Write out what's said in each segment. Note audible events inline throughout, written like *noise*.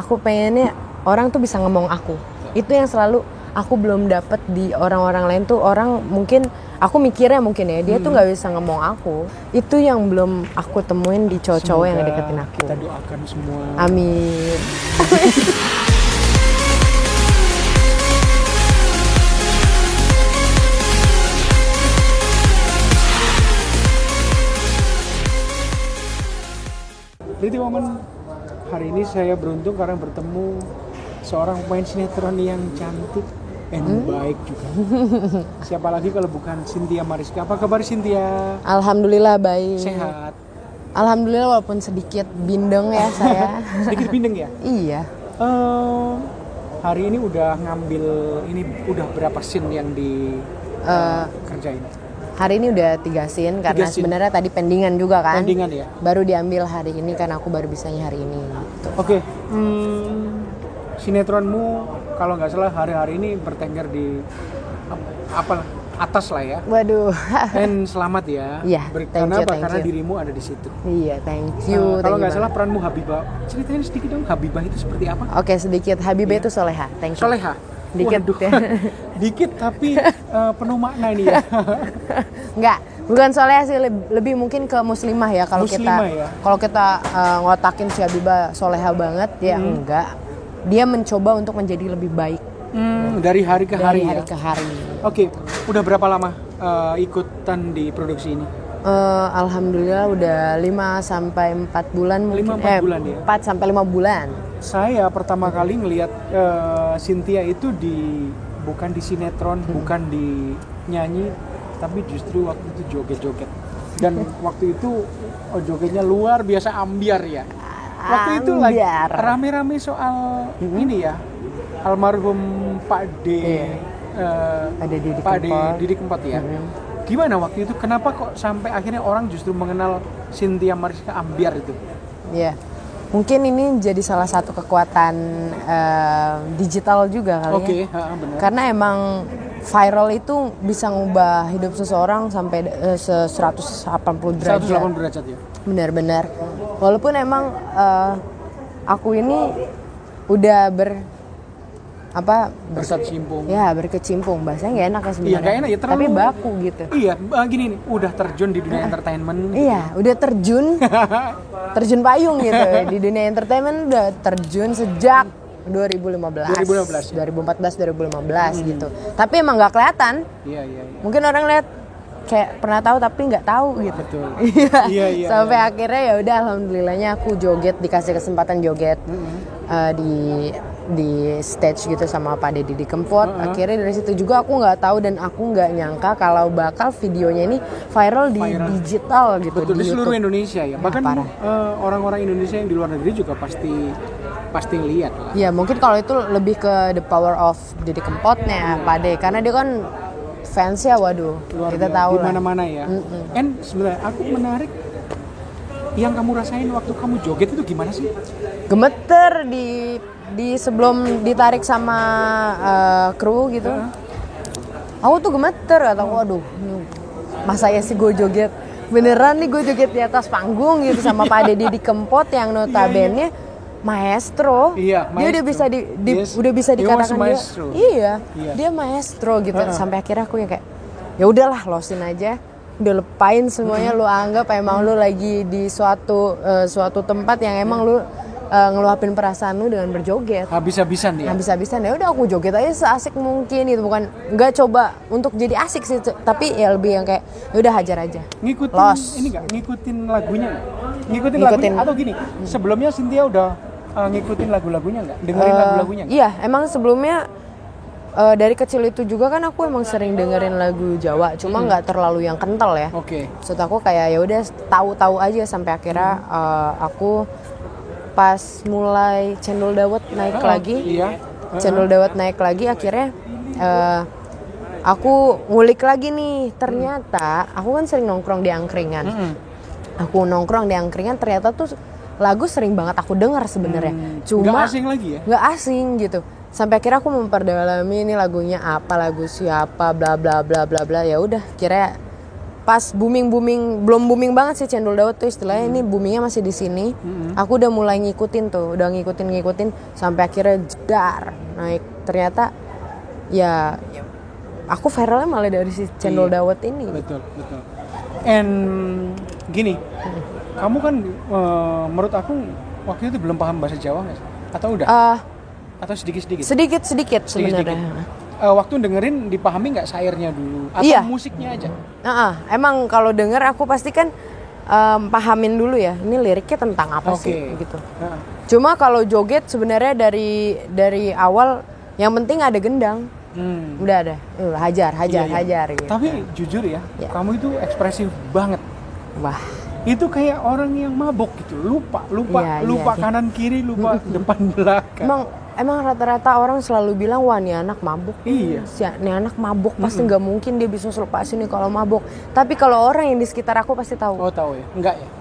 aku pengennya orang tuh bisa ngomong aku. Itu yang selalu aku belum dapet di orang-orang lain tuh. Orang mungkin aku mikirnya mungkin ya dia tuh nggak bisa ngomong aku. Itu yang belum aku temuin di cowok-cowok yang deketin aku. Kita doakan semua. amin. Woman, hari ini saya beruntung karena bertemu seorang pemain sinetron yang cantik dan Hmm? baik juga. *laughs* Siapa lagi kalau bukan Cynthia Mariska? Apa kabar Cynthia? alhamdulillah baik Sehat. alhamdulillah walaupun sedikit bindeng ya *laughs* saya Sedikit bindeng ya? iya Eh, hari ini udah ngambil ini udah berapa scene yang di Eh, kerjain? Hari ini udah tiga scene karena scene. sebenarnya tadi pendingan juga kan Pendingan ya. baru diambil hari ini kan aku baru bisanya hari ini gitu. Oke, hmm, sinetronmu kalau nggak salah hari-hari ini bertengger di ap- apa atas lah ya. waduh *laughs* Dan selamat ya. Iya, karena you, apa? Karena you. dirimu ada di situ. iya thank Nah, you kalau thank you nggak salah peranmu Habibah, ceritain sedikit dong Habibah itu seperti apa? oke sedikit Habibah itu soleha thank you Soleha. Dikit Waduh. ya. *laughs* Dikit tapi eh, penuh makna ini ya. *laughs* Enggak, bukan soleha sih lebih, mungkin ke muslimah ya kalau kita ya? kalau kita uh, ngotakin si Habibah soleha banget ya Hmm. enggak. Dia mencoba untuk menjadi lebih baik Hmm, dari hari ke dari hari, hari ya. ke hari. Oke, udah berapa lama eh, ikutan di produksi ini? Eh, Alhamdulillah udah 5 sampai 4 bulan mungkin. Lima, empat eh, bulan ya? 4 sampai 5 bulan. Saya pertama kali ngelihat eh, Cynthia itu di bukan di sinetron, Hmm. bukan di nyanyi, tapi justru waktu itu joget-joget. Dan waktu itu oh, jogetnya luar biasa ambiar ya. Waktu itu lagi Ambiar. rame-rame soal ini ya, almarhum Pak D, Iya. eh, Pak D Didi Pak D. Didi Kempot ya. Mhm. Gimana waktu itu? Kenapa kok sampai akhirnya orang justru mengenal Cynthia Mariska Ambiar itu? Iya. Mungkin ini jadi salah satu kekuatan eh, digital juga kali Oke, ya. ha, benar. Karena emang viral itu bisa ngubah hidup seseorang sampai eh, se 180 derajat. 180 derajat ya. Benar-benar. Walaupun emang eh, aku ini udah ber apa Berkecimpung. ya berkecimpung. Bahasanya nggak enak ya sebenarnya. Iya, enak ya, terlalu- tapi baku gitu. Iya, eh, gini nih, udah terjun di dunia entertainment. iya udah terjun. *laughs* Terjun payung gitu. Di dunia entertainment udah terjun sejak 2015 2015, 2014 2015 gitu. Tapi emang nggak kelihatan. Iya, iya, iya. mungkin orang lihat kayak pernah tahu tapi nggak tahu gitu. Betul. *laughs* Iya, Iya, iya, Sampai akhirnya ya udah alhamdulillahnya aku joget dikasih kesempatan joget eh, di di stage gitu sama Pak Deddy di Kempot. Akhirnya dari situ juga aku nggak tahu dan aku nggak nyangka kalau bakal videonya ini viral di Viral. digital gitu Betul di seluruh YouTube. Indonesia ya. Bahkan parah. eh, orang-orang Indonesia yang di luar negeri juga pasti pasti lihat lah. Ya mungkin kalau itu lebih ke the power of Deddy Kempotnya Pak De karena dia kan fansnya waduh Luar kita tahu di mana-mana ya. And sebenarnya aku menarik yang kamu rasain waktu kamu joget itu gimana sih? gemeter di di sebelum ditarik sama eh, kru gitu. Aku tuh gemeter kata waduh hmm, masa ya sih gue joget? Beneran nih gue joget di atas panggung gitu sama Pak Deddy di Kempot yang notabene maestro. Iya, dia udah maestro. bisa di, di- Yes, udah bisa dikatakan dia maestro. iya, Iya. dia maestro gitu. Sampai akhirnya aku yang kayak ya udahlah losin aja. Udah lepain semuanya lu anggap emang lu lagi di suatu eh, suatu tempat yang emang lu eh, ngeluapin perasaan lu dengan berjoget. Habis-habisan ya. habis-habisan ya udah aku joget aja seasik mungkin itu bukan nggak coba untuk jadi asik sih tapi ya lebih yang kayak ya udah hajar aja. Ngikutin Los. ini nggak? Ngikutin lagunya ngikutin, Ngikutin. lagunya? Atau gini sebelumnya Cynthia udah uh, ngikutin lagu-lagunya nggak? Dengerin Eh, lagu-lagunya iya emang sebelumnya eh, dari kecil itu juga kan aku emang sering dengerin lagu Jawa cuma nggak terlalu yang kental ya. Oke. Maksud aku kayak ya udah tahu-tahu aja sampai akhirnya eh, aku pas mulai cendol dawet naik Oh, lagi. iya. Cendol dawet naik lagi akhirnya eh, aku ngulik lagi nih. Ternyata aku kan sering nongkrong di angkringan. Mm-mm. aku nongkrong di angkringan ternyata tuh lagu sering banget aku denger sebenarnya. Nggak cuma asing lagi ya? nggak asing gitu. Sampai akhirnya aku memperdalami ini lagunya apa lagu siapa bla bla bla bla bla. Ya udah kira pas booming booming belum booming banget sih cendol dawet tuh istilahnya. Ini boomingnya masih di sini. Aku udah mulai ngikutin tuh udah ngikutin ngikutin sampai akhirnya jedar naik. Ternyata ya, aku viralnya malah dari si cendol Iya. dawet ini. Betul betul. And gini kamu kan eh, menurut aku waktu itu belum paham bahasa Jawa nggak atau udah? Eh, atau sedikit sedikit sedikit sedikit Sedikit-sedikit. sebenarnya Eh, waktu dengerin dipahami nggak syairnya dulu atau Iya. musiknya aja Nah, emang kalau denger aku pasti kan em, pahamin dulu ya ini liriknya tentang apa Oke. sih gitu Nah, cuma kalau joget sebenarnya dari dari awal yang penting ada gendang hmm. udah ada Uh, hajar hajar Iya, iya. hajar gitu tapi jujur ya Ya. kamu itu ekspresif banget wah itu kayak orang yang mabok gitu lupa lupa iya, lupa iya. kanan kiri lupa *laughs* depan belakang emang emang rata-rata orang selalu bilang wah nih anak mabuk. Iya. si nih anak mabuk pasti nggak mungkin dia bisa lepasin nih kalau mabuk. Tapi kalau orang yang di sekitar aku pasti tahu. Oh tahu ya? Enggak ya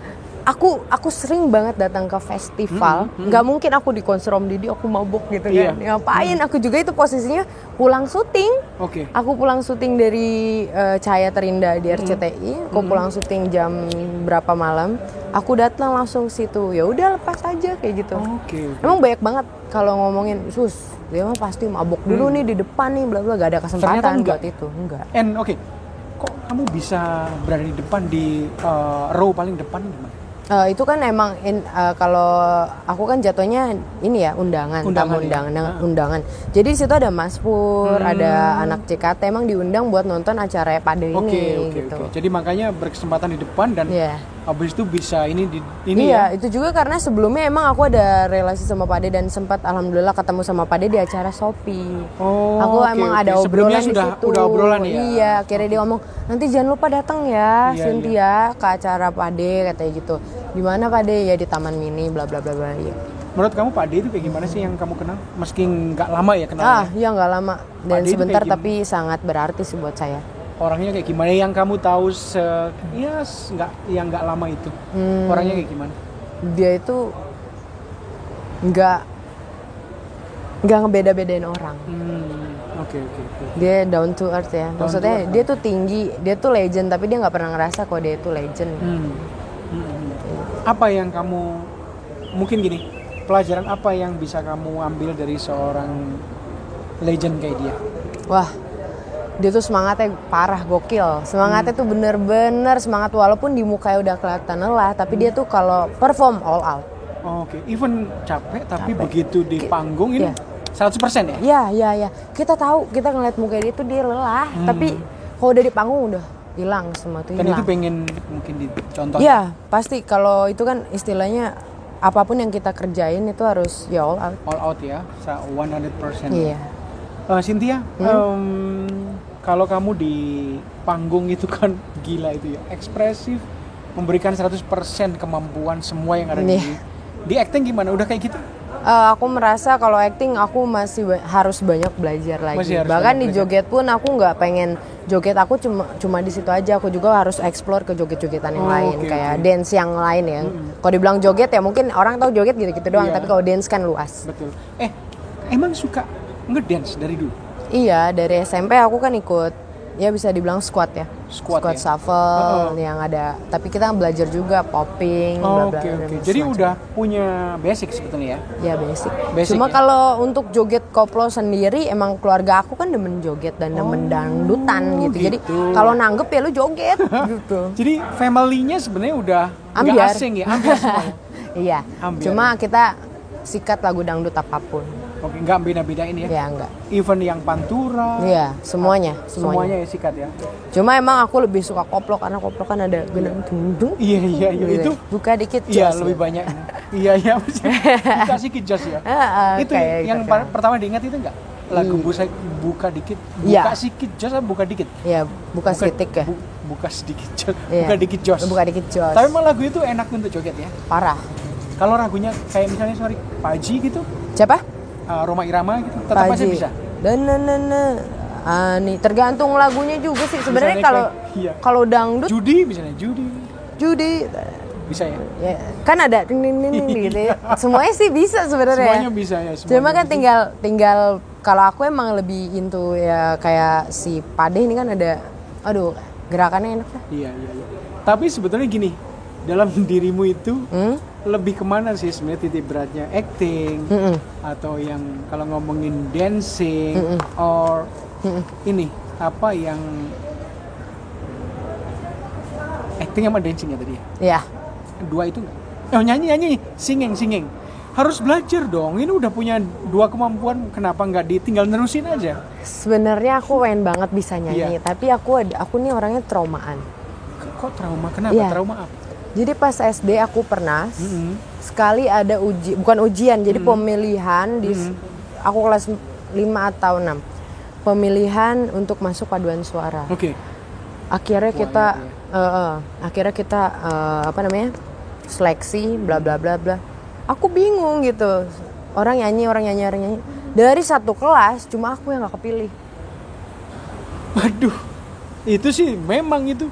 aku aku sering banget datang ke festival. Nggak mungkin aku di konser Om Didi aku mabuk gitu Iya. kan ngapain aku juga itu posisinya pulang syuting. Oke. Aku pulang syuting dari eh, Cahaya Terindah di RCTI aku pulang syuting jam berapa malam. Aku datang langsung situ. Ya udah lepas aja kayak gitu. Oke emang banyak banget kalau ngomongin sus dia mah pasti mabuk dulu nih di depan nih bla bla gak ada Ternyata kesempatan enggak. buat itu enggak. And oke. Kok kamu bisa berada di depan di eh, row paling depan gimana Eh, itu kan emang in- eh, kalau aku kan jatuhnya ini ya undangan, Undangan tamu ya? undangan, Ah. undangan. Jadi di situ ada Mas Pur, Hmm. ada anak CKT emang diundang buat nonton acara Pade oke ini oke gitu. oke jadi makanya berkesempatan di depan dan Iya. habis itu bisa ini di ini iya, ya itu juga karena sebelumnya emang aku ada relasi sama Pade dan sempat alhamdulillah ketemu sama Pade di acara Shopee. oh aku oke, emang oke. ada Sebelumnya obrolan sudah di situ. udah obrolan ya Iya, akhirnya dia ngomong nanti jangan lupa datang ya, Iya, Cynthia ke acara Pade katanya gitu. Di mana Pade ya di Taman Mini bla bla bla bla. Iya. menurut kamu Pak D itu kayak gimana sih yang kamu kenal meski nggak lama ya kenal Ah, iya nggak lama dan sebentar tapi sangat berarti sih buat saya. orangnya kayak gimana yang kamu tahu se ya nggak yang nggak lama itu Hmm. orangnya kayak gimana Dia itu nggak nggak ngebeda-bedain orang. Hmm, oke oke oke Dia down to earth ya. to Maksudnya earth, dia tuh tinggi, dia tuh legend tapi dia nggak pernah ngerasa kok dia itu legend. Hmm. Hmm. apa yang kamu mungkin gini pelajaran apa yang bisa kamu ambil dari seorang legend kayak dia Wah, dia tuh semangatnya parah gokil. Semangatnya Hmm. tuh bener-bener semangat walaupun di mukanya udah kelihatan lelah, tapi dia tuh kalau perform all out. oke even capek tapi Capek. begitu di panggung ini Iya. 100% ya Iya, iya, iya. Kita tahu, kita ngeliat muka dia tuh dia lelah, tapi kalau udah di panggung udah hilang semua tuh dan Hmm. itu pengen mungkin dicontoh Iya, pasti kalau itu kan istilahnya apa pun yang kita kerjain itu harus ya all out. all out ya sa- 100% Iya. Eh, Cynthia, Hmm? em, kalau kamu di panggung itu kan *laughs* gila itu ya, ekspresif, memberikan 100% kemampuan semua yang ada di Nih. di acting gimana? Udah kayak gitu? Eh, aku merasa kalau acting aku masih ba- harus banyak belajar lagi. Masih harus Bahkan di belajar. joget pun aku nggak pengen joget aku cuma cuma di situ aja. Aku juga harus explore ke joget-jogetan yang Oh, lain oke, kayak oke. dance yang lain ya. Kalau dibilang joget ya mungkin orang tahu joget gitu-gitu doang, Iya. tapi kalau dance kan luas. Betul. Eh, emang suka ngedance dari dulu? Iya, dari SMP aku kan ikut ya bisa dibilang squad ya. Squad ya? shuffle Oh. yang ada. Tapi kita belajar juga popping, bla Oke bla. oke. dan Jadi semacam. udah punya basic sebetulnya ya. Ya basic. Basic Cuma ya? kalau untuk joget koplo sendiri emang keluarga aku kan demen joget dan demen dangdutan gitu. Jadi gitu. kalau nanggep ya lu joget *laughs* gitu. Jadi family-nya sebenarnya udah Ambiar. asing ya, ambiar semuanya. *laughs* iya. Ambiar. Cuma kita sikat lagu dangdut apa pun. Oke, nggak beda-bedain ya. Ya enggak. Even yang pantura, Iya, semuanya, semuanya semuanya. ya sikat ya. Cuma emang aku lebih suka koplo karena koplo kan ada genang dung Iya iya iya itu buka dikit Iya lebih ya. banyak. iya iya *laughs* buka sedikit jos ya. Itu yang gitu kan. pertama diingat itu enggak? Lagu Iya. buka buka dikit, Iya. buka sedikit jos apa buka dikit? Iya, buka sitik ya. bu- buka sedikit jos, Iya. buka dikit jos. Buka dikit jos. Tapi emang lagu itu enak untuk joget ya. Parah. Kalau lagunya kayak misalnya sorry Paji gitu, Siapa? Uh, Roma Irama gitu, tetap aja Paji. bisa. Dan na na na. Ah, nih tergantung lagunya juga sih. Sebenarnya kalau iya. kalau dangdut Judi misalnya Judi judi bisa ya. ya kan ada ding gitu. ya. *laughs* Semuanya sih bisa sebenarnya. Semuanya bisa ya. Cuma semuanya kan bisa. tinggal tinggal kalau aku emang lebih into ya kayak si Pade ini kan ada aduh gerakannya enak lah Iya, iya, iya. Tapi sebetulnya gini, dalam *laughs* dirimu itu hmm? Lebih ke mana sih sebenarnya titik beratnya acting Mm-mm. atau yang kalau ngomongin dancing Mm-mm. or Mm-mm. ini apa yang acting sama dancing ya tadi ya? ya Dua itu enggak? Oh nyanyi nyanyi, singing singing. Harus belajar dong. Ini udah punya dua kemampuan, kenapa nggak ditinggal nerusin aja? sebenarnya aku pengen banget bisa nyanyi Iya. tapi aku ada aku nih orangnya traumaan Kok trauma? Kenapa? Iya. Trauma apa? Jadi pas SD aku pernah Mm-mm. sekali ada uji bukan ujian jadi pemilihan di Mm-mm. aku kelas 5 atau 6 pemilihan untuk masuk paduan suara Oke. akhirnya Wah, kita iya, eh, eh, akhirnya kita eh, apa namanya seleksi bla bla bla bla aku bingung gitu orang nyanyi orang nyanyi orang nyanyi dari satu kelas cuma aku yang nggak kepilih Waduh, itu sih memang itu.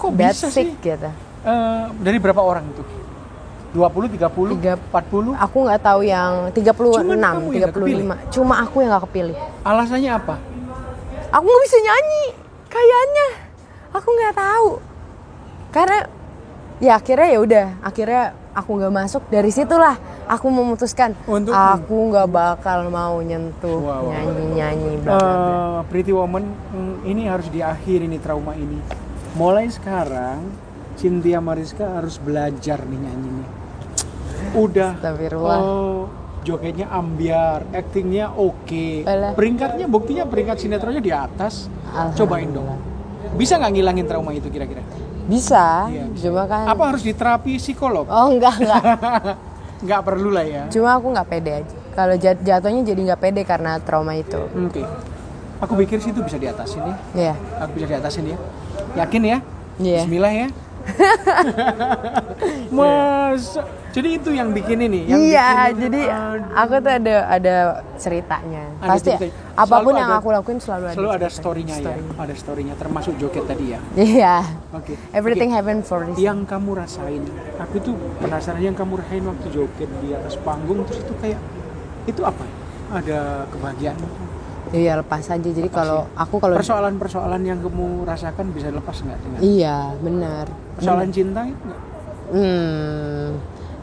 Kok bisa sih? basic gitu Eh, dari berapa orang itu? 20, 30, Tiga- 40? aku nggak tahu yang 36 Cuman kamu yang nggak 35 cuma aku yang nggak kepilih Alasannya apa? aku nggak bisa nyanyi kayaknya aku nggak tahu karena ya akhirnya ya udah akhirnya aku nggak masuk dari situlah aku memutuskan Untuk- aku nggak bakal mau nyentuh Wow, wow. nyanyi nyanyi bla bla bla Eh, Pretty Woman, mm, ini harus diakhiri nih trauma ini. Mulai sekarang, Cynthia Mariska harus belajar nih nyanyi nih. Udah. Oh, jogetnya ambiar, actingnya oke. Alah. Peringkatnya, buktinya peringkat sinetronnya di atas. Cobain dong. Bisa nggak ngilangin trauma itu kira-kira? bisa Iya, bisa. cuma kan Apa harus diterapi psikolog? oh enggak enggak *laughs* nggak perlu lah ya. cuma aku nggak pede aja kalau jat- jatuhnya jadi nggak pede karena trauma itu Oke. Aku pikir sih itu bisa diatasin ya. ya Aku bisa diatasin ya. Yakin ya? Iya. Bismillah ya. *laughs* Mas, jadi itu yang bikin ini. Yang iya bikin- jadi aku tuh ada ada ceritanya Ada pasti ceritanya. apa pun Selalu yang ada- aku lakuin selalu ada selalu ada storynya ya. Story-nya. Ada storynya, termasuk joget tadi ya. iya Oke. everything Oke. happen for reason Yang kamu rasain, aku tuh penasaran yang kamu rasain waktu joget di atas panggung terus itu kayak itu apa? Ada kebahagiaan. iya lepas aja jadi kalau aku kalau Persoalan-persoalan yang kamu rasakan bisa lepas nggak iya benar persoalan cinta itu nggak? hmm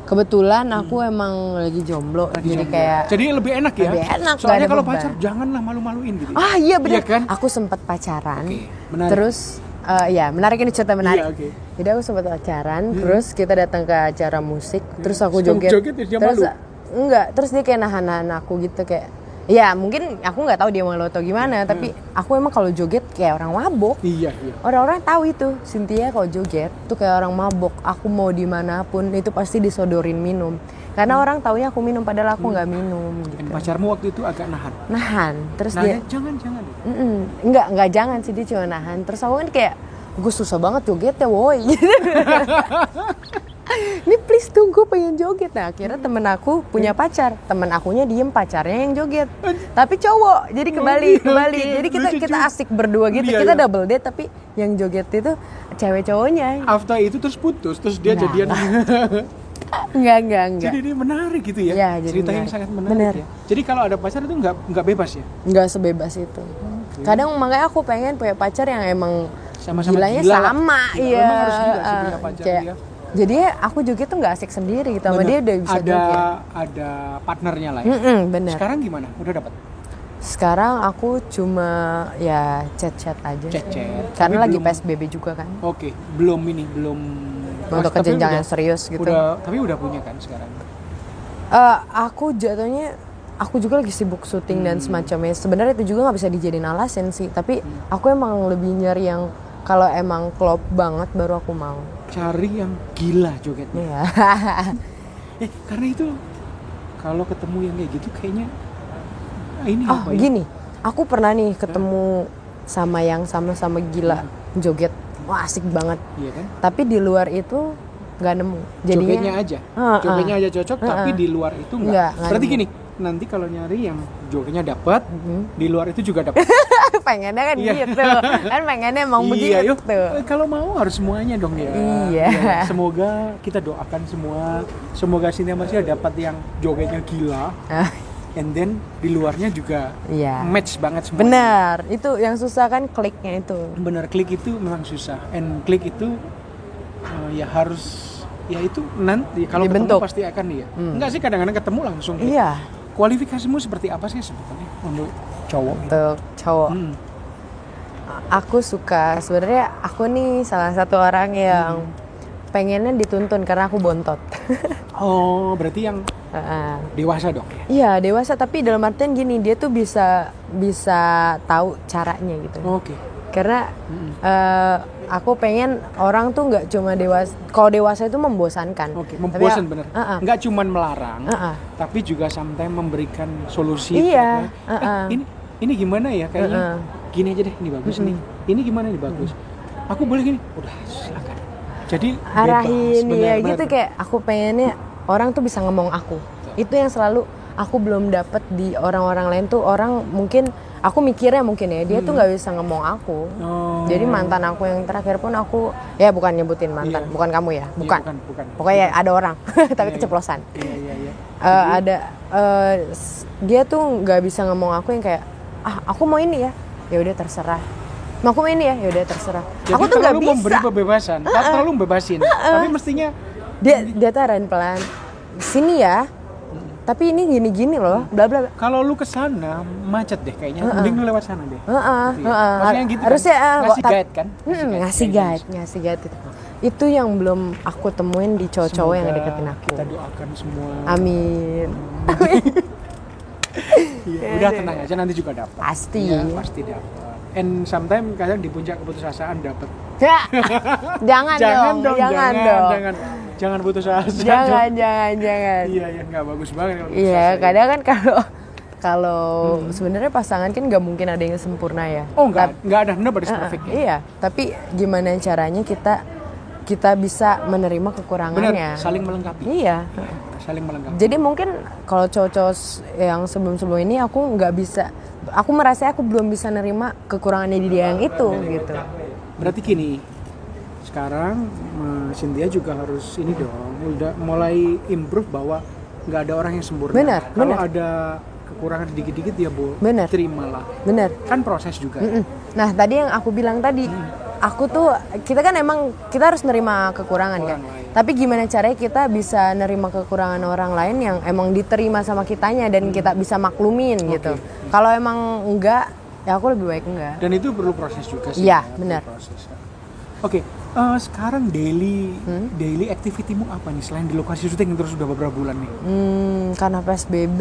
kebetulan aku emang lagi jomblo Lagi jadi jomblo. kayak jadi lebih enak ya Lebih enak, soalnya kalau beban. pacar janganlah malu-maluin gitu ah iya benar Iya kan? aku sempat pacaran menarik. terus eh, ya menarik ini cerita menarik Iya, oke. jadi aku sempat pacaran terus kita datang ke acara musik terus aku Terus kamu joget joget, terus dia terus malu? enggak terus dia kayak nahan-nahan aku gitu kayak ya mungkin aku nggak tahu dia malu atau gimana tapi aku emang kalau joget kayak orang mabok. Iya iya. Orang-orang tahu itu. Cynthia kalau joget tuh kayak orang mabok. Aku mau di mana pun itu pasti disodorin minum. Karena orang taunya aku minum padahal aku nggak minum dan gitu. pacarmu waktu itu agak nahan? Nahan. Terus dia jangan jangan. Mm-mm. Enggak, enggak jangan sih dia cuma nahan. Terus aku kan kayak gue susah banget joget ya woi. *laughs* Gitu. *laughs* *laughs* Ini please tuh gue pengen joget. Nah akhirnya temen aku punya pacar. Temen akunya diem pacarnya yang joget. Tapi cowok Jadi kebalik oke. Jadi kita kita asik berdua gitu. Iya, Kita iya. double date Tapi yang joget itu cewek cowoknya. After itu terus putus terus dia Nah, jadian. *laughs* Enggak enggak enggak. Jadi ini menarik gitu ya. Iya, jadi cerita yang menarik. sangat menarik Benar. ya. Jadi kalau ada pacar itu nggak nggak bebas ya? Enggak sebebas itu. Kadang makanya aku pengen punya pacar yang emang Sama-sama gilanya gila sama Gila, iya. memang harus gila sih punya pacar kayak- dia. Jadi aku joget tuh nggak asik sendiri gitu sama dia udah bisa ada joget ada partnernya lah ya Mm-mm, bener sekarang gimana udah dapat Sekarang aku cuma ya chat-chat aja. Chat-chat. Karena Tapi lagi belum- PSBB juga kan. oke belum ini belum Untuk Tapi kejenjang udah- yang serius gitu. udah tapi udah punya kan sekarang Eh, aku jatuhnya aku juga lagi sibuk syuting dan Hmm. semacamnya. Sebenarnya itu juga nggak bisa dijadiin alasan sih. Tapi aku emang lebih nyari yang kalau emang klop banget baru aku mau. Cari yang gila jogetnya Iya. *laughs* eh karena itu kalau ketemu yang kayak gitu kayaknya ah, ini oh apa ya? gini, aku pernah nih ketemu sama yang sama-sama gila joget. Wah asik banget. iya kan Tapi di luar itu nggak nemu. Jadinya jogetnya aja Heeh. jogetnya aja cocok tapi Heeh. di luar itu enggak berarti gini nanti kalau nyari yang jogetnya dapat Mhm. di luar itu juga dapat *laughs* pengennya kan Iya. gitu kan pengennya emang iya begitu yuk Eh, kalau mau harus semuanya dong ya Iya. semoga kita doakan semua semoga Marcia dapat yang jogetnya gila Ah, and then di luarnya juga Iya. match banget semua. Benar, itu yang susah kan kliknya itu. Bener klik itu memang susah, and klik itu uh, ya harus ya itu nanti kalau ketemu pasti akan ya. Hmm. Enggak sih kadang-kadang ketemu langsung. Iya, Kualifikasimu seperti apa sih sebetulnya untuk cowok? gitu? untuk cowok. Hmm. Aku suka sebenarnya aku nih salah satu orang yang pengennya dituntun karena aku bontot. *laughs* Oh, berarti yang Heeh. dewasa dong ya? Iya dewasa tapi dalam artian gini dia tuh bisa bisa tahu caranya gitu. Oke. Karena Mm-mm. eh, aku pengen orang tuh nggak cuma dewasa. Kalau dewasa itu membosankan. Oke, Tapi membosan ya- bener. Heeh. Nggak cuman melarang, Heeh. tapi juga sometimes memberikan solusi. Iya, Eh, heeh. ini ini gimana ya kayaknya? Heeh. Gini aja deh, ini bagus nih. Ini gimana nih bagus? Aku boleh gini? Udah, silakan. Jadi bebas, arahin bener, ya bener, gitu bener. kayak aku pengennya orang tuh bisa ngomong aku itu yang selalu aku belum dapet di orang-orang lain tuh orang mungkin aku mikirnya mungkin ya dia tuh nggak bisa ngomong aku Hmm. Oh. jadi mantan aku yang terakhir pun aku ya bukan nyebutin mantan Iya. bukan kamu ya Iya, bukan bukan, bukan. pokoknya ada orang *laughs* tapi iya. keceplosan Iya, iya, iya. Eh, ada eh, s- dia tuh nggak bisa ngomong aku yang kayak ah aku mau ini ya ya udah terserah mau aku mau ini ya ya udah terserah Jadi aku tuh nggak bisa memberi kebebasan, tak terlalu membebasin. Tapi mestinya dia dia tuh arahin pelan sini ya tapi ini gini gini loh bla bla kalau lu ke sana macet deh kayaknya. Mending lu lewat sana deh. Heeh, Gitu ya. heeh. Maksudnya gitu kan? harusnya ah, Ngasih guide kan? Ngasih guide. ngasih guide ngasih guide itu itu yang belum aku temuin di cowok-cowok yang deketin aku Kita doakan semua. amin *laughs* Iya, udah tenang aja nanti juga dapat. Pasti. Iya, pasti dapat. And sometimes kadang di puncak keputusasaan dapat. Ya, *laughs* jangan, dong, jangan, jangan, dong jangan, jangan putus asa. jangan dong. jangan jangan Iya, iya, nggak bagus banget kalau iya ya. kadang kan kalau kalau sebenarnya pasangan kan nggak mungkin ada yang sempurna ya Oh, nggak, nggak ada Heeh, perfect ya. Iya, tapi gimana caranya kita kita bisa menerima Benar, kekurangannya? saling melengkapi. Iya. Saling melengkapi. Jadi mungkin kalau cowok-cowok yang sebelum-sebelum ini aku nggak bisa, aku merasa aku belum bisa nerima kekurangannya di dia yang itu gitu. Berarti gini, sekarang eh, Cynthia juga harus ini dong, udah mulai improve bahwa nggak ada orang yang sempurna. Benar, Kalau benar. ada kekurangan sedikit-dikit ya bu, Benar. terimalah. Bener. Kan proses juga. Mm-mm. Nah tadi yang aku bilang tadi, aku tuh kita kan emang kita harus nerima kekurangan kan. Orang lain. Tapi gimana caranya kita bisa nerima kekurangan orang lain yang emang diterima sama kitanya dan kita bisa maklumin gitu. Kalau emang enggak, ya aku lebih baik enggak. Dan itu perlu proses juga sih. Iya, ya, benar. proses, ya. Oke, eh, sekarang daily Hmm? daily activity-mu apa nih selain di lokasi syuting yang terus udah beberapa bulan nih? Hmm, karena PSBB,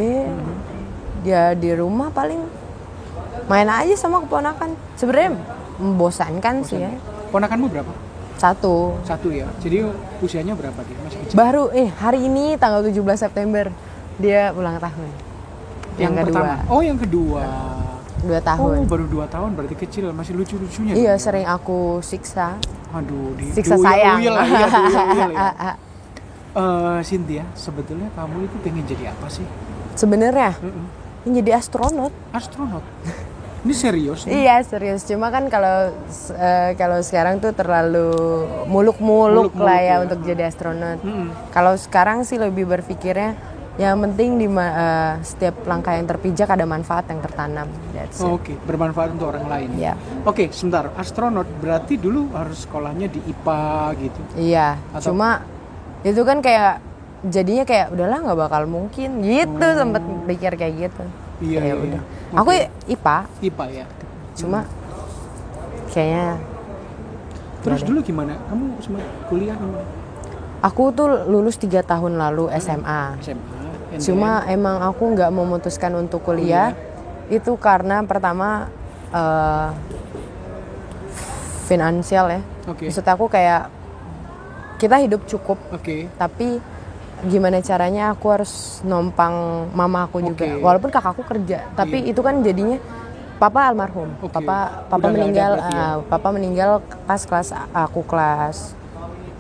ya di rumah paling main aja sama keponakan. Sebenarnya membosankan sih ya. Ponakanmu berapa? Satu. Satu ya. Jadi usianya berapa dia? Masih kecil. Baru eh hari ini tanggal 17 September dia ulang tahun. Yang, kedua, pertama. Oh, yang kedua. dua Oh, tahun. baru dua tahun berarti kecil, masih lucu-lucunya. iya, sering aku siksa. Aduh, di Siksa diuyel- sayang. uyel lah, iya, diuyel-uyel ya. *laughs* Eh, Cynthia, sebetulnya kamu itu pengen jadi apa sih? Sebenarnya Mm-mm. ini jadi astronot. Astronot. Ini serius nih? Iya serius, cuma kan kalau eh, kalau sekarang tuh terlalu muluk-muluk lah ya ya. untuk jadi astronot. Mm-mm. Kalau sekarang sih lebih berpikirnya yang penting di eh, setiap langkah yang terpijak ada manfaat yang tertanam. Oh, Oke, bermanfaat untuk orang lain. Iya. Oke, sebentar. Astronot berarti dulu harus sekolahnya di IPA gitu. Iya, Atau- cuma itu kan kayak jadinya kayak udahlah nggak bakal mungkin gitu sempet pikir kayak gitu. Iya, iya, udah. iya. Aku. IPA, IPA ya. cuma kayaknya Terus dulu gimana? Kamu sempat kuliah gimana? aku tuh lulus tiga tahun lalu SMA. SMA. and Cuma emang aku nggak memutuskan untuk kuliah itu karena pertama eh, finansial ya. Oke. Maksud aku kayak kita hidup cukup Oke. tapi gimana caranya aku harus nompang mama aku juga walaupun kakakku kerja tapi itu kan jadinya papa almarhum Oke. papa Udah papa ada meninggal berarti ya? ah, papa meninggal pas kelas aku kelas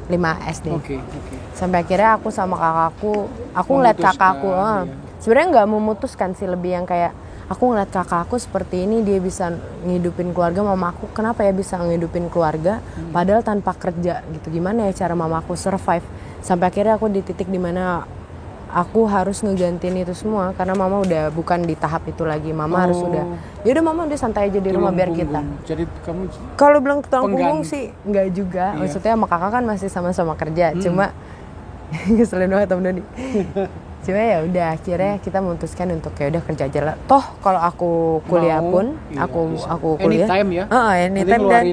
5 SD Oke, oke. sampai akhirnya aku sama kakakku aku ngeliat kakakku ah. iya. sebenarnya nggak memutuskan sih lebih yang kayak aku ngeliat kakakku seperti ini dia bisa ngidupin keluarga mamaku kenapa ya bisa ngidupin keluarga Hmm. padahal tanpa kerja gitu gimana ya cara mamaku survive sampai akhirnya aku di titik di mana aku harus ngegantiin itu semua karena mama udah bukan di tahap itu lagi mama harus Oh. udah ya udah mama udah santai aja di rumah Tulang biar kita. Jadi kamu kalau bilang tulang punggung sih nggak juga Iya. maksudnya sama kakak kan masih sama-sama kerja cuma *laughs* ngeselin banget temen Doni *laughs* cuma ya udah akhirnya kita memutuskan untuk ya udah kerja aja lah toh kalau aku kuliah mau, pun iya, aku bisa. aku kuliah Anytime ya. Nanti anytime dan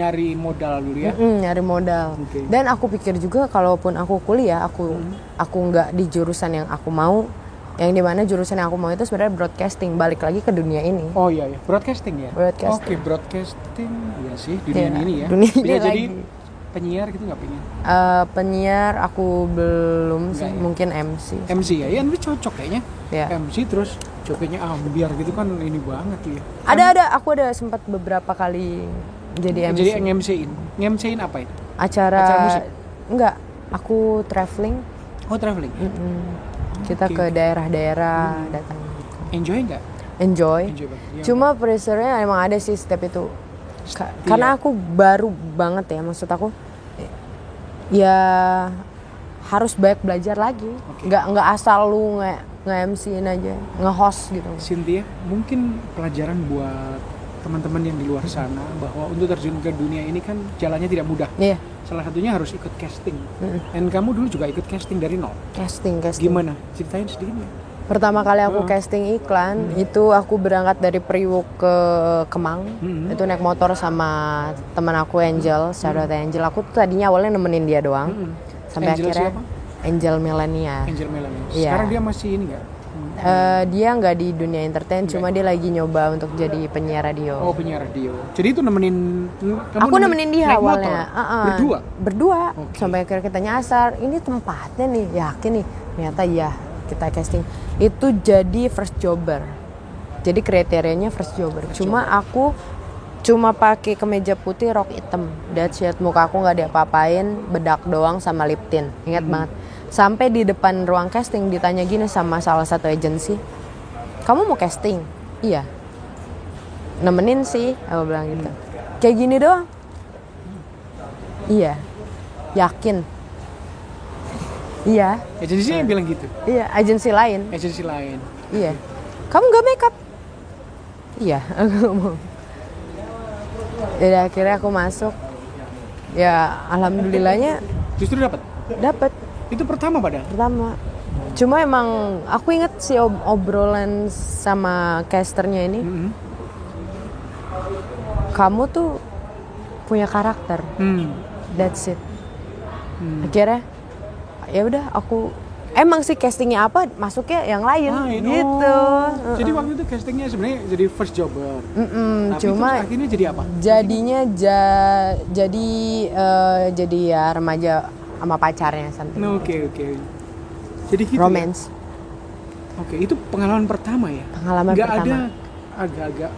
nyari modal dulu ya. Mm, nyari modal. Oke. Dan aku pikir juga kalaupun aku kuliah, aku Hmm. aku nggak di jurusan yang aku mau, yang di mana jurusan yang aku mau itu sebenarnya broadcasting. Balik lagi ke dunia ini. Oh iya ya, broadcasting ya. Broadcasting. Oke, broadcasting ya sih dunia Iya, ini ya. dunia Bisa ini jadi lagi. penyiar gitu nggak pengen? Eh, penyiar aku belum sih, Nggak ya? mungkin MC. MC ya, ya ini cocok kayaknya. Ya. MC terus jogetnya ambiar gitu kan ini banget ya. Ada ada, aku ada sempat beberapa kali jadi MC. Jadi nge-MC-in. Nge-MC-in apa itu? acara, acara musik? enggak, aku traveling. Oh, traveling. Mm, Kita Oke. ke daerah-daerah datang gitu. Enjoy nggak? Enjoy. Enjoy banget. Iya. Cuma pressure-nya emang ada sih step itu. Ka- Iya. Karena aku baru banget ya, maksud aku ya harus banyak belajar lagi. Oke. Nggak nggak asal lu nge nge MC-in aja, nge-host gitu. Cynthia, mungkin pelajaran buat teman-teman yang di luar sana bahwa untuk terjun ke dunia ini kan jalannya tidak mudah. Iya, Salah satunya harus ikut casting. Dan kamu dulu juga ikut casting dari nol. casting casting. Gimana? Ceritain sedikit ya. Pertama kali aku casting iklan itu aku berangkat dari Priwok ke Kemang. Mhm. Itu naik motor sama teman aku Angel, out Angel. Aku tuh tadinya awalnya nemenin dia doang. Mm-mm. Sampai Angel akhirnya siapa? Angel Melania. Angel Melanie. Iya. Sekarang dia masih ini nggak? Eh, dia nggak di dunia entertain, cuma dia lagi nyoba untuk jadi penyiar radio. Oh penyiar radio. Jadi itu nemenin. kamu aku nemenin dia naik awalnya. motor? Uh-uh. Berdua. Berdua. Oke. Sampai akhirnya kita nyasar, ini tempatnya nih, yakin nih. Ternyata iya, kita casting. Itu jadi first jobber. Jadi kriterianya first jobber. cuma aku cuma pakai kemeja putih, rok hitam. That's it. Muka aku nggak diapa-apain, bedak doang sama lip tint. Ingat Hmm. banget. Sampai di depan ruang casting ditanya gini sama salah satu agensi, kamu mau casting? Iya. Nemenin sih, aku bilang gitu. Kayak gini doang. Iya. Yakin. Iya. Agensi yang bilang gitu. Iya, agensi lain. Agensi lain. Iya. Kamu gak make up? Iya, *laughs* aku ngomong. Jadi akhirnya aku masuk. Ya, alhamdulillahnya Justru dapat. dapat Itu pertama padahal. pertama. Cuma emang aku inget si ob- obrolan sama casternya ini, Mm-mm. kamu tuh punya karakter. Hmm. That's it. Hmm. Akhirnya ya udah aku emang sih castingnya apa masuknya yang lain Lain. gitu. Jadi waktu itu castingnya sebenarnya jadi first jobber. Mm-mm, Tapi cuma akhirnya jadi apa? jadinya ja- jadi eh, jadi ya remaja sama pacarnya something. Nah, Oke oke. Jadi gitu. ya? Romance. Oke, itu pengalaman pertama ya. Pengalaman Nggak pertama. ada agak-agak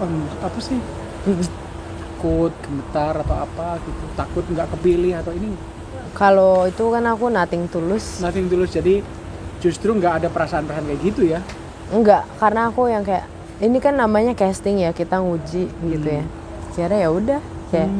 em, apa sih? Takut, gemetar atau apa gitu. Takut nggak kepilih atau ini Kalau itu kan aku nothing tulus. nothing tulus. Jadi justru nggak ada perasaan-perasaan kayak gitu ya. Enggak, karena aku yang kayak ini kan namanya casting ya, kita nguji gitu ya. Kira ya udah kayak.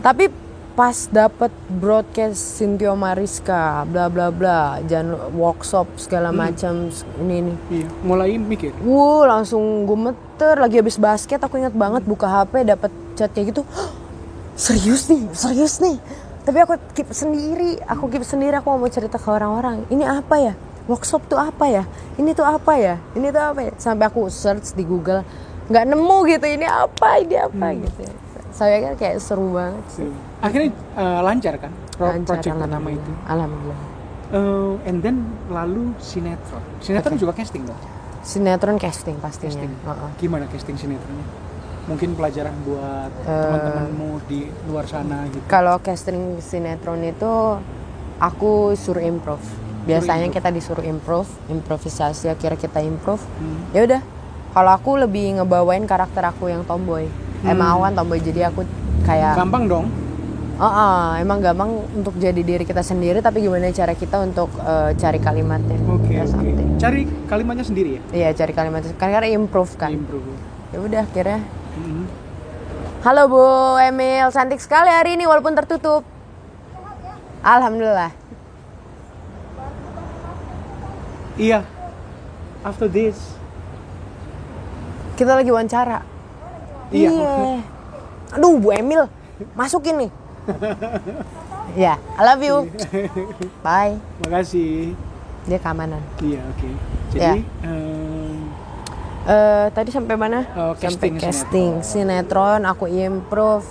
Tapi pas dapet broadcast Cynthia Mariska, bla bla bla, jangan workshop segala macam ini ini. Iya. Mulai mikir. Wuh, langsung gemeter lagi habis basket aku ingat banget buka HP dapet chat kayak gitu. *gasps* serius nih, serius nih. Tapi aku keep sendiri, aku keep sendiri aku mau cerita ke orang-orang. Ini apa ya? Workshop tuh apa ya? Ini tuh apa ya? Ini tuh apa ya? Sampai aku search di Google, nggak nemu gitu. Ini apa? Ini apa gitu. Saya kan kayak seru banget sih. Akhirnya eh, lancar kan? Pro- Lancar, project pertama itu. Alhamdulillah. Eh, and then lalu sinetron. Sinetron juga casting dong. Sinetron casting pastinya. Casting. Heeh. Gimana casting sinetronnya? Mungkin pelajaran buat Eh. teman-temanmu di luar sana gitu. Kalau casting sinetron itu aku suruh improv. Biasanya kita disuruh improv, improvisasi akhirnya kita improv. Hmm. Ya udah. Kalau aku lebih ngebawain karakter aku yang tomboy. Emang aku kan tomboy jadi aku kayak Gampang dong. Oh, oh, emang gampang untuk jadi diri kita sendiri tapi gimana cara kita untuk eh, cari kalimatnya. Oke Ya, oke. something. Cari kalimatnya sendiri ya. Iya, cari kalimatnya. Kan karena improve kan. Improve. Ya udah akhirnya Mhm. Halo Bu Emil, cantik sekali hari ini walaupun tertutup. Alhamdulillah. Iya. After this. Kita lagi wawancara. Iya. Aduh, Bu Emil, masukin nih. *laughs* ya, I love you. *laughs* Bye. Makasih. Dia keamanan. Iya, oke. Jadi Ya. em, Eh, tadi sampai mana? Oh, sampai casting casting sinetron. Aku improve.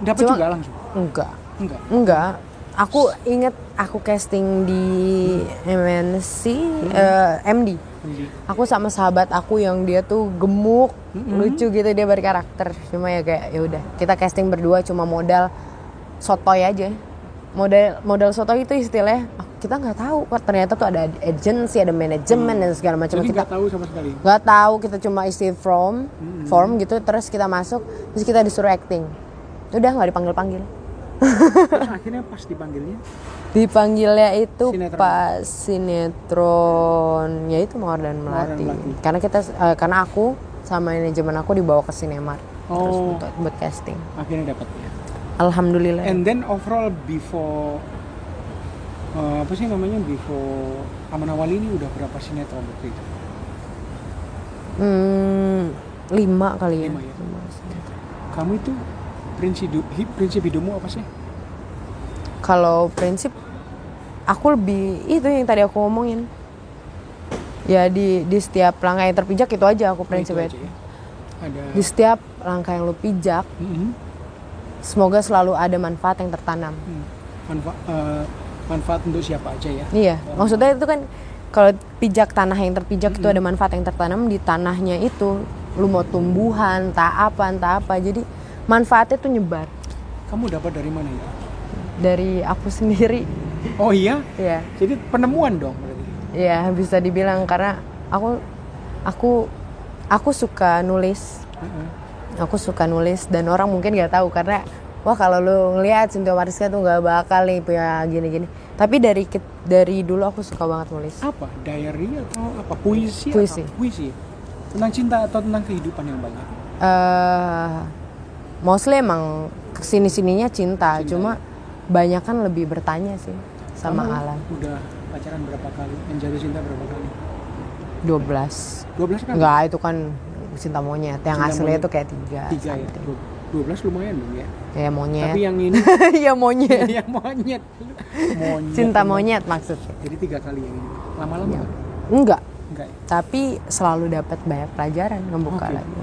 dapat Cuma- juga langsung. Enggak, Enggak. enggak. Aku inget aku casting di MNC eh, MD. Nanti. Aku sama sahabat aku yang dia tuh gemuk, lucu gitu dia berkarakter. Cuma ya kayak ya udah, kita casting berdua cuma modal sotoy aja. Modal modal sotoy itu istilahnya ah, kita nggak tahu kok ternyata tuh ada agency, ada manajemen dan segala macam. Jadi Kita nggak tahu sama sekali. nggak tahu kita cuma isi form form gitu terus kita masuk terus kita disuruh acting udah nggak dipanggil panggil Terus akhirnya pas dipanggilnya, dipanggilnya itu Sinetron. pas sinetron ya itu Mawar dan Melati Melati. karena kita eh, karena aku sama manajemen aku dibawa ke Sinemar terus Oh. buat, buat casting akhirnya dapat ya. Alhamdulillah And then overall before eh, apa sih namanya before Aman Awal ini udah berapa sinetron waktu itu? hmm, lima kali ya, Lima ya. Lima sinetron. Kamu itu prinsip hidu- hi- prinsip hidupmu apa sih? kalau prinsip aku lebih itu yang tadi aku ngomongin ya di di setiap langkah yang terpijak itu aja aku Itu prinsipnya aja ya. Ada di setiap langkah yang lu pijak Mhm. Semoga selalu ada manfaat yang tertanam. Hmm. Manfa- eh, manfaat untuk siapa aja ya? iya. Maksudnya itu kan kalau pijak tanah yang terpijak itu ada manfaat yang tertanam di tanahnya itu. Lu mau tumbuhan tak apa entah apa. Jadi manfaatnya tuh nyebar. Kamu dapat dari mana itu? dari aku sendiri. Oh iya, ya jadi penemuan dong berarti. ya bisa dibilang. Karena aku aku aku suka nulis. Heeh. Aku suka nulis dan orang mungkin nggak tahu karena wah kalau lu ngelihat Cynthia Mariska tuh nggak bakal nih punya gini-gini tapi dari dari dulu aku suka banget nulis Apa? Diary atau apa? Puisi? Puisi. Atau? Puisi. Tentang cinta atau tentang kehidupan yang banyak? eh mostly emang ke sini sininya cinta, Cinta, cuma banyak kan lebih bertanya sih sama Kamu alam Udah pacaran berapa kali? Jatuh cinta berapa kali? 12 12 kan? enggak itu kan cinta monyet yang Cinta aslinya itu kayak tiga, Tiga ya? Dua- 12 lumayan dong ya. ya monyet Tapi yang ini *laughs* ya monyet *laughs* yang monyet. Monyet. cinta monyet maksudnya Jadi tiga kali yang ini. Lama-lama Ya. nggak? enggak Enggak ya? tapi selalu dapat banyak pelajaran ngebuka Oke. lagi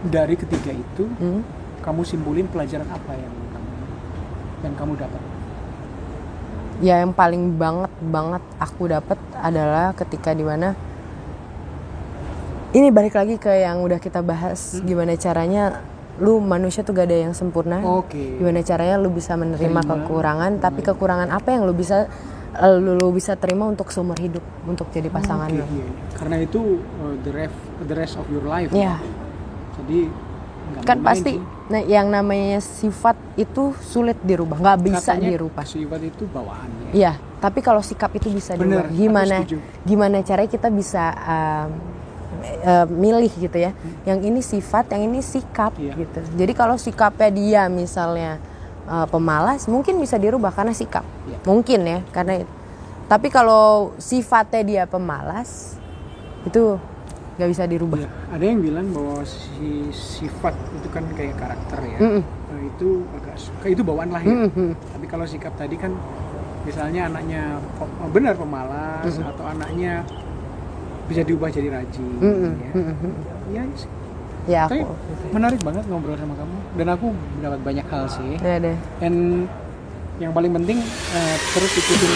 Dari ketiga itu, Hmm? kamu simpulin pelajaran apa yang kamu yang kamu dapat? ya yang paling banget banget aku dapat adalah ketika di mana ini balik lagi ke yang udah kita bahas Hmm. gimana caranya lu manusia tuh gak ada yang sempurna Oke. gimana caranya lu bisa menerima Terima. kekurangan tapi kekurangan apa yang lu bisa lu, lu bisa terima untuk seumur hidup untuk jadi pasangan Oke, lu iya. Karena itu uh, the rest the rest of your life. Iya. Jadi nggak kan pasti sih. nah yang namanya sifat itu sulit dirubah nggak bisa Katanya dirubah Sifat itu bawaan ya. Iya, tapi kalau sikap itu bisa Bener, dirubah. Gimana gimana caranya kita bisa um, eh, milih gitu ya. Yang ini sifat, yang ini sikap Iya. gitu. Jadi kalau sikapnya dia misalnya eh, pemalas, mungkin bisa dirubah karena sikap. Iya. Mungkin ya, karena itu. Tapi kalau sifatnya dia pemalas, itu nggak bisa dirubah. Iya, Ada yang bilang bahwa si sifat itu kan kayak karakter ya. Mm-mm. Nah, itu agak suka itu bawaan lahir. Mm-mm. Tapi kalau sikap tadi kan misalnya anaknya pe- benar pemalas atau anaknya bisa diubah jadi rajin Mm-mm. ya. Mm-mm. Iya sih. Ya Tapi aku. menarik banget ngobrol sama kamu dan aku mendapat banyak hal sih. Ya deh. Dan yang paling penting eh, terus ikutin